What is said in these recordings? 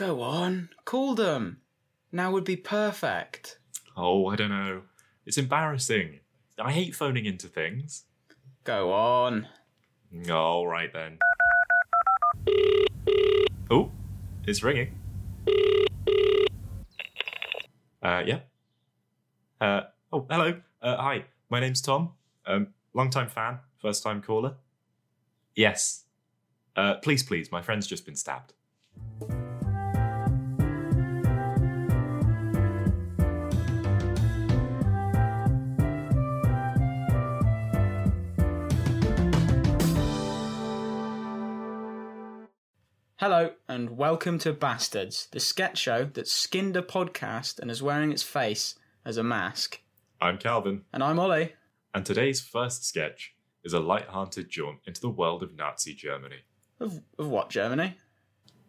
Go on, call them. Now would be perfect. Oh, I don't know. It's embarrassing. I hate phoning into things. Go on. All right then. Oh, it's ringing. Uh, yeah. Uh, oh, hello. Uh, hi, my name's Tom. Um, long-time fan, first-time caller. Yes. Uh, please, please, my friend's just been stabbed. And welcome to Bastards, the sketch show that skinned a podcast and is wearing its face as a mask. I'm Calvin, And I'm Ollie. and today's first sketch is a light-hearted jaunt into the world of Nazi Germany. Of, of what, Germany?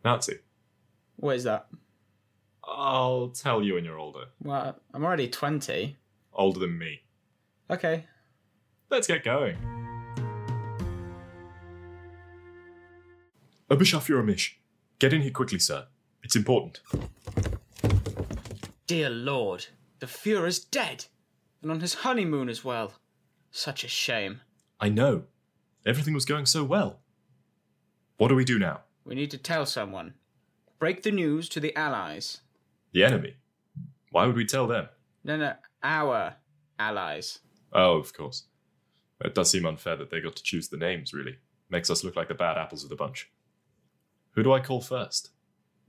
Nazi. Where's that? I'll tell you when you're older. Well, I'm already 20. Older than me. Okay. Let's get going. A. Get in here quickly, sir. It's important. Dear Lord, the Fuhrer's dead! And on his honeymoon as well. Such a shame. I know. Everything was going so well. What do we do now? We need to tell someone. Break the news to the Allies. The enemy? Why would we tell them? No, no, our Allies. Oh, of course. It does seem unfair that they got to choose the names, really. Makes us look like the bad apples of the bunch. Who do I call first?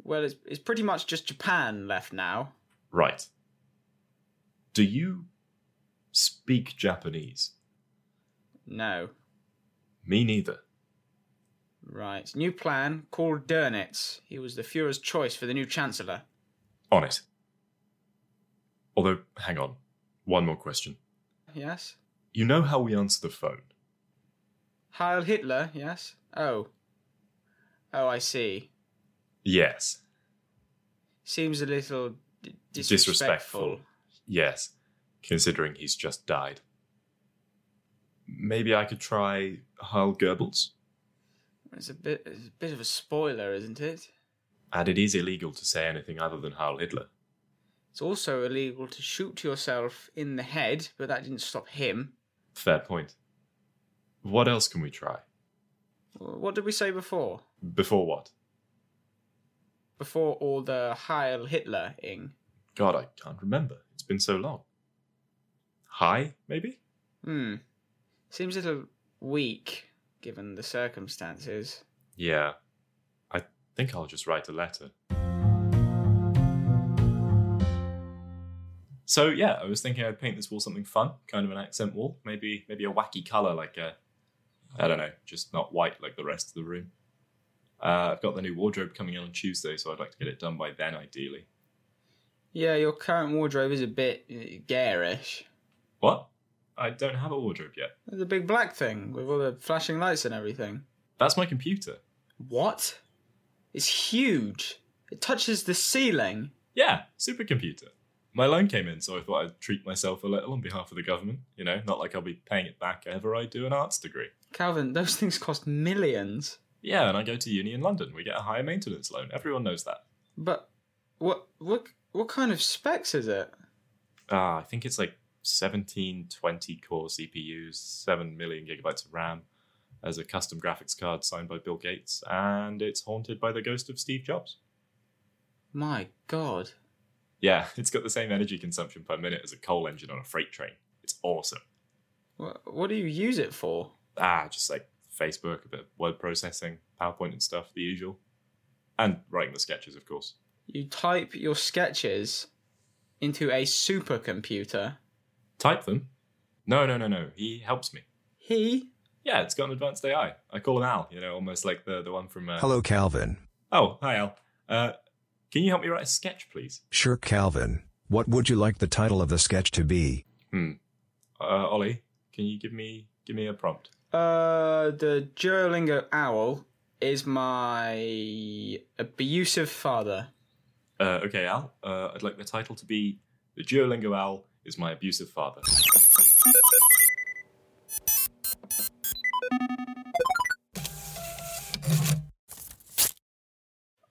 Well, it's, it's pretty much just Japan left now. Right. Do you speak Japanese? No. Me neither. Right. New plan. Call Dönitz. He was the Fuhrer's choice for the new Chancellor. On it. Although, hang on. One more question. Yes? You know how we answer the phone? Heil Hitler, yes? Oh. Oh, I see. Yes. Seems a little d- disrespectful. Disrespectful. Yes. Considering he's just died. Maybe I could try Heil Goebbels? It's a bit, it's a bit of a spoiler, isn't it? And it is illegal to say anything other than Heil Hitler. It's also illegal to shoot yourself in the head, but that didn't stop him. Fair point. What else can we try? What did we say before? Before what? Before all the Heil Hitler ing. God, I can't remember. It's been so long. Hi, maybe? Hmm. Seems a little weak, given the circumstances. Yeah. I think I'll just write a letter. So yeah, I was thinking I'd paint this wall something fun, kind of an accent wall, maybe maybe a wacky color like a, I don't know, just not white like the rest of the room. Uh, I've got the new wardrobe coming in on Tuesday, so I'd like to get it done by then, ideally. Yeah, your current wardrobe is a bit uh, garish. What? I don't have a wardrobe yet. The big black thing with all the flashing lights and everything. That's my computer. What? It's huge. It touches the ceiling. Yeah, supercomputer. My loan came in, so I thought I'd treat myself a little on behalf of the government. You know, not like I'll be paying it back ever I do an arts degree. Calvin, those things cost millions. Yeah, and I go to uni in London. We get a higher maintenance loan. Everyone knows that. But what what what kind of specs is it? Ah, I think it's like 17, 20 core CPUs, 7 million gigabytes of RAM, as a custom graphics card signed by Bill Gates, and it's haunted by the ghost of Steve Jobs. My god. Yeah, it's got the same energy consumption per minute as a coal engine on a freight train. It's awesome. What, what do you use it for? Ah, just like Facebook, a bit of word processing, PowerPoint and stuff, the usual. And writing the sketches, of course. You type your sketches into a supercomputer. Type them? No, no, no, no. He helps me. He Yeah, it's got an advanced AI. I call him Al, you know, almost like the, the one from. Uh... Hello, Calvin. Oh, hi, Al. Uh, can you help me write a sketch, please? Sure, Calvin. What would you like the title of the sketch to be? Hmm. Uh, Ollie, can you give me give me a prompt? Uh, the Duolingo owl is my abusive father. Uh, okay, Al. Uh, I'd like the title to be "The Duolingo Owl is My Abusive Father."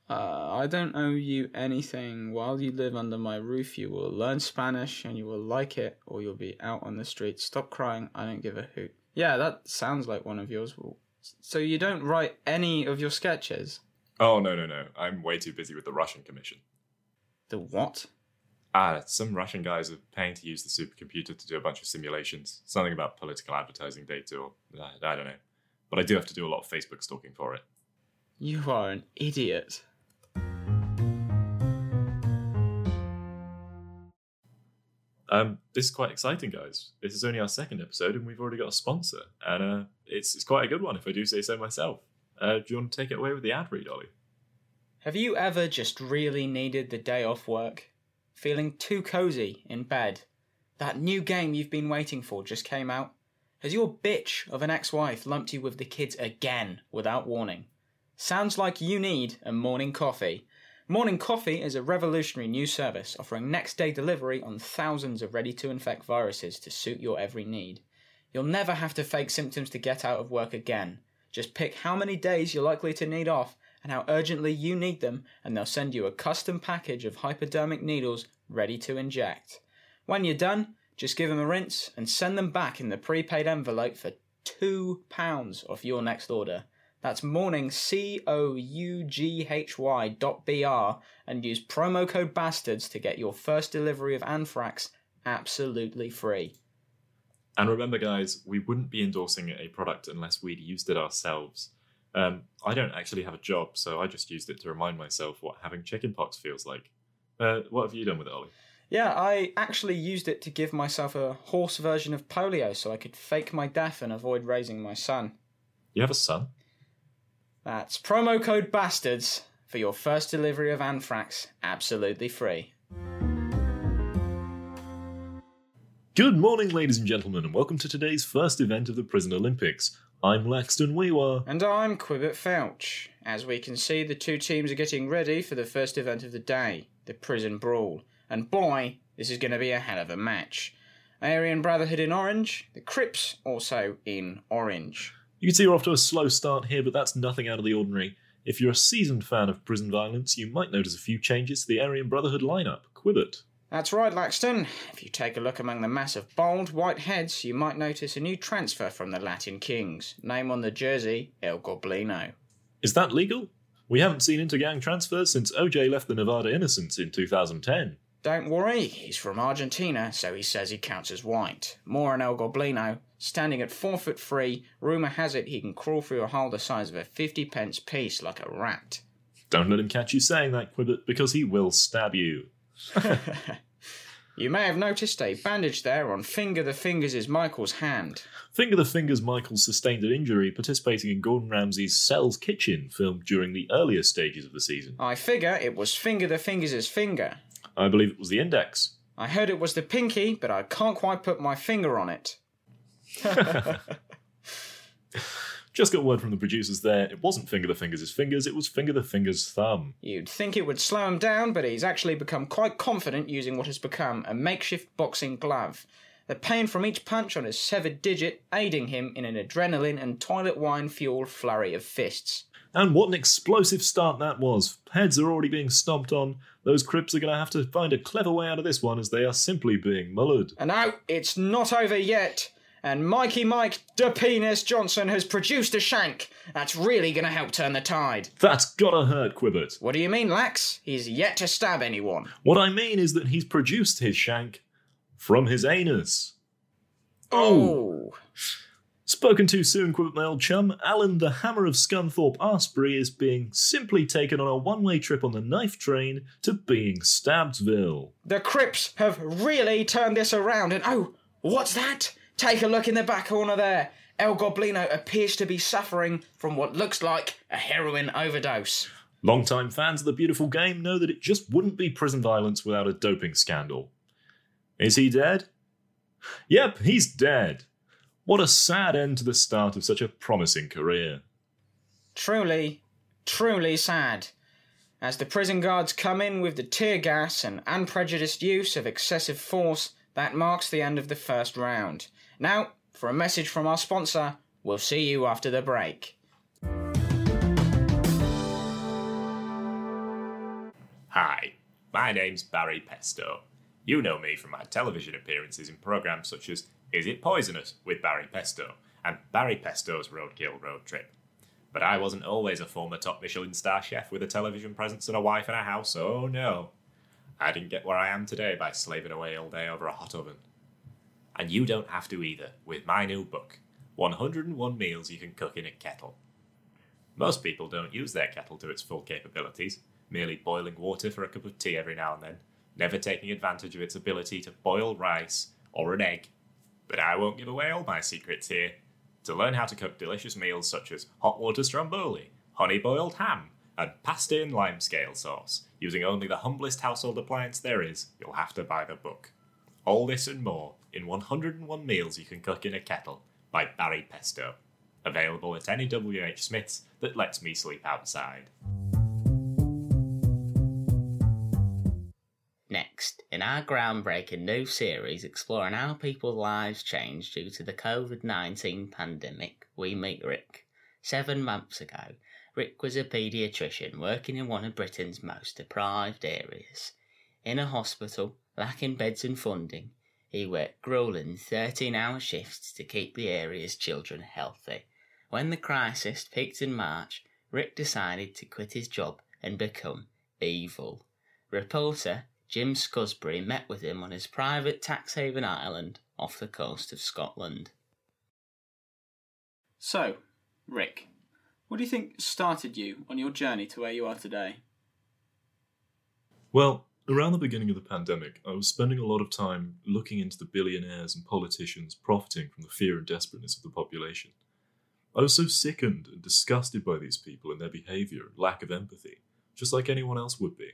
Uh, I don't owe you anything. While you live under my roof, you will learn Spanish and you will like it, or you'll be out on the street. Stop crying. I don't give a hoot. Yeah, that sounds like one of yours. So you don't write any of your sketches? Oh, no, no, no. I'm way too busy with the Russian Commission. The what? Ah, some Russian guys are paying to use the supercomputer to do a bunch of simulations. Something about political advertising data, or I, I don't know. But I do have to do a lot of Facebook stalking for it. You are an idiot. Um, this is quite exciting, guys. This is only our second episode, and we've already got a sponsor, and uh, it's it's quite a good one, if I do say so myself. Uh, do you want to take it away with the ad read, Ollie? Have you ever just really needed the day off work? Feeling too cozy in bed? That new game you've been waiting for just came out? Has your bitch of an ex wife lumped you with the kids again without warning? Sounds like you need a morning coffee. Morning Coffee is a revolutionary new service offering next day delivery on thousands of ready to infect viruses to suit your every need. You'll never have to fake symptoms to get out of work again. Just pick how many days you're likely to need off and how urgently you need them, and they'll send you a custom package of hypodermic needles ready to inject. When you're done, just give them a rinse and send them back in the prepaid envelope for £2 off your next order. That's morning C O U G H Y dot B R and use promo code bastards to get your first delivery of anthrax absolutely free. And remember, guys, we wouldn't be endorsing a product unless we'd used it ourselves. Um, I don't actually have a job, so I just used it to remind myself what having chickenpox feels like. Uh, what have you done with it, Ollie? Yeah, I actually used it to give myself a horse version of polio so I could fake my death and avoid raising my son. You have a son? That's promo code bastards for your first delivery of anthrax absolutely free. Good morning, ladies and gentlemen, and welcome to today's first event of the Prison Olympics. I'm Laxton Weewa. And I'm Quibbit Felch. As we can see, the two teams are getting ready for the first event of the day, the Prison Brawl. And boy, this is going to be a hell of a match. Aryan Brotherhood in orange, the Crips also in orange. You can see we're off to a slow start here, but that's nothing out of the ordinary. If you're a seasoned fan of prison violence, you might notice a few changes to the Aryan Brotherhood lineup. Quibbit. That's right, Laxton. If you take a look among the mass of bald white heads, you might notice a new transfer from the Latin Kings. Name on the jersey, El Goblino. Is that legal? We haven't seen intergang transfers since OJ left the Nevada Innocents in 2010. Don't worry, he's from Argentina, so he says he counts as white. More on El Goblino. Standing at four foot three, rumour has it he can crawl through a hole the size of a fifty pence piece like a rat. Don't let him catch you saying that, Quibbit, because he will stab you. You may have noticed a bandage there on Finger the Fingers' is Michael's hand. Finger the Fingers Michael sustained an injury participating in Gordon Ramsay's Cell's Kitchen, filmed during the earlier stages of the season. I figure it was Finger the Fingers' finger. I believe it was the index. I heard it was the pinky, but I can't quite put my finger on it. Just got word from the producers there. It wasn't Finger the Fingers' fingers, it was Finger the Fingers' thumb. You'd think it would slow him down, but he's actually become quite confident using what has become a makeshift boxing glove. The pain from each punch on his severed digit aiding him in an adrenaline and toilet wine fueled flurry of fists. And what an explosive start that was. Heads are already being stomped on. Those Crips are going to have to find a clever way out of this one as they are simply being mullered. And now it's not over yet. And Mikey Mike De Penis Johnson has produced a shank. That's really going to help turn the tide. That's gotta hurt, Quibbert. What do you mean, Lax? He's yet to stab anyone. What I mean is that he's produced his shank from his anus. Oh. oh. Spoken too soon, Quibbert, my old chum. Alan, the hammer of Scunthorpe Arsbury, is being simply taken on a one way trip on the knife train to being Stabbedville. The Crips have really turned this around, and oh, what's that? Take a look in the back corner there. El Goblino appears to be suffering from what looks like a heroin overdose. Longtime fans of the beautiful game know that it just wouldn't be prison violence without a doping scandal. Is he dead? Yep, he's dead. What a sad end to the start of such a promising career. Truly, truly sad. As the prison guards come in with the tear gas and unprejudiced use of excessive force, that marks the end of the first round. Now, for a message from our sponsor, we'll see you after the break. Hi, my name's Barry Pesto. You know me from my television appearances in programs such as Is It Poisonous with Barry Pesto and Barry Pesto's Roadkill Road Trip. But I wasn't always a former top Michelin star chef with a television presence and a wife and a house, oh no. I didn't get where I am today by slaving away all day over a hot oven. And you don't have to either with my new book, 101 Meals You Can Cook in a Kettle. Most people don't use their kettle to its full capabilities, merely boiling water for a cup of tea every now and then, never taking advantage of its ability to boil rice or an egg. But I won't give away all my secrets here. To learn how to cook delicious meals such as hot water stromboli, honey boiled ham, and pasta in lime scale sauce, using only the humblest household appliance there is, you'll have to buy the book. All this and more in 101 Meals You Can Cook in a Kettle by Barry Pesto. Available at any WH Smith's that lets me sleep outside. Next, in our groundbreaking new series exploring how people's lives changed due to the COVID 19 pandemic, we meet Rick. Seven months ago, Rick was a paediatrician working in one of Britain's most deprived areas. In a hospital, lacking beds and funding, he worked grueling 13 hour shifts to keep the area's children healthy. When the crisis peaked in March, Rick decided to quit his job and become evil. Reporter Jim Scusbury met with him on his private tax haven island off the coast of Scotland. So, Rick, what do you think started you on your journey to where you are today? Well, around the beginning of the pandemic, I was spending a lot of time looking into the billionaires and politicians profiting from the fear and desperateness of the population. I was so sickened and disgusted by these people and their behaviour and lack of empathy, just like anyone else would be.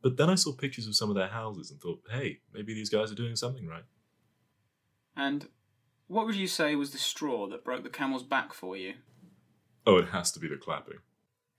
But then I saw pictures of some of their houses and thought, hey, maybe these guys are doing something right. And what would you say was the straw that broke the camel's back for you? Oh, it has to be the clapping.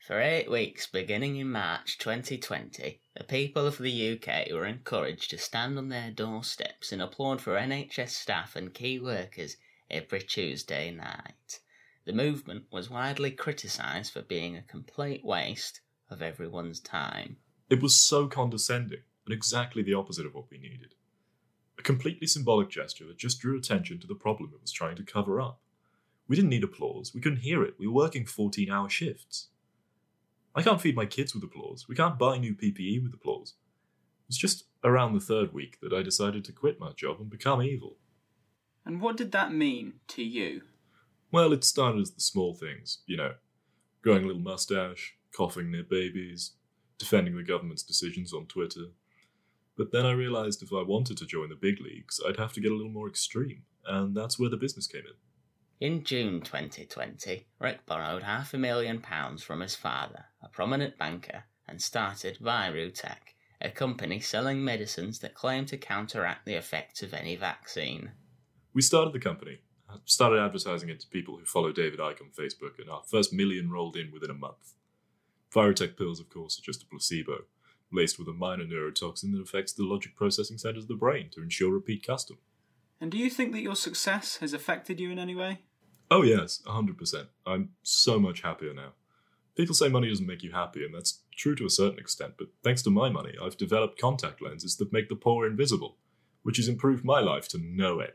For eight weeks, beginning in March 2020, the people of the UK were encouraged to stand on their doorsteps and applaud for NHS staff and key workers every Tuesday night. The movement was widely criticised for being a complete waste of everyone's time. It was so condescending and exactly the opposite of what we needed. A completely symbolic gesture that just drew attention to the problem it was trying to cover up. We didn't need applause, we couldn't hear it, we were working 14 hour shifts. I can't feed my kids with applause, we can't buy new PPE with applause. It was just around the third week that I decided to quit my job and become evil. And what did that mean to you? Well, it started as the small things, you know, growing a little mustache, coughing near babies, defending the government's decisions on Twitter. But then I realized if I wanted to join the big leagues, I'd have to get a little more extreme, and that's where the business came in. In June 2020, Rick borrowed half a million pounds from his father, a prominent banker, and started Virutech, a company selling medicines that claim to counteract the effects of any vaccine. We started the company, started advertising it to people who follow David Icke on Facebook, and our first million rolled in within a month. Virutech pills, of course, are just a placebo, laced with a minor neurotoxin that affects the logic processing centers of the brain to ensure repeat custom. And do you think that your success has affected you in any way? Oh, yes, 100%. I'm so much happier now. People say money doesn't make you happy, and that's true to a certain extent, but thanks to my money, I've developed contact lenses that make the poor invisible, which has improved my life to no end.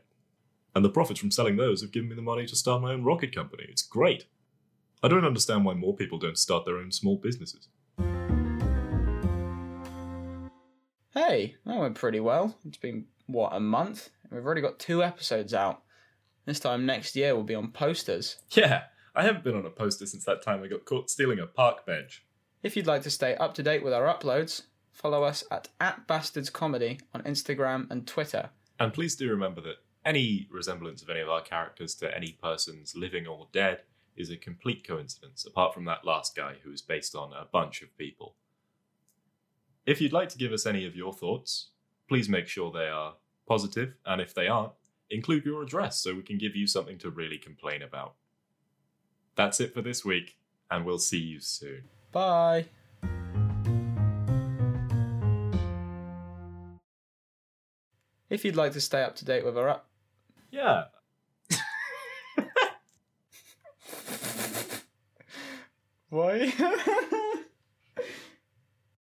And the profits from selling those have given me the money to start my own rocket company. It's great. I don't understand why more people don't start their own small businesses. Hey, that went pretty well. It's been, what, a month? We've already got two episodes out. This time next year we'll be on posters. Yeah, I haven't been on a poster since that time I got caught stealing a park bench. If you'd like to stay up to date with our uploads, follow us at, at bastardscomedy on Instagram and Twitter. And please do remember that any resemblance of any of our characters to any persons living or dead is a complete coincidence, apart from that last guy who is based on a bunch of people. If you'd like to give us any of your thoughts, please make sure they are positive, and if they aren't, include your address so we can give you something to really complain about. That's it for this week, and we'll see you soon. Bye. If you'd like to stay up to date with our up. Yeah. Why?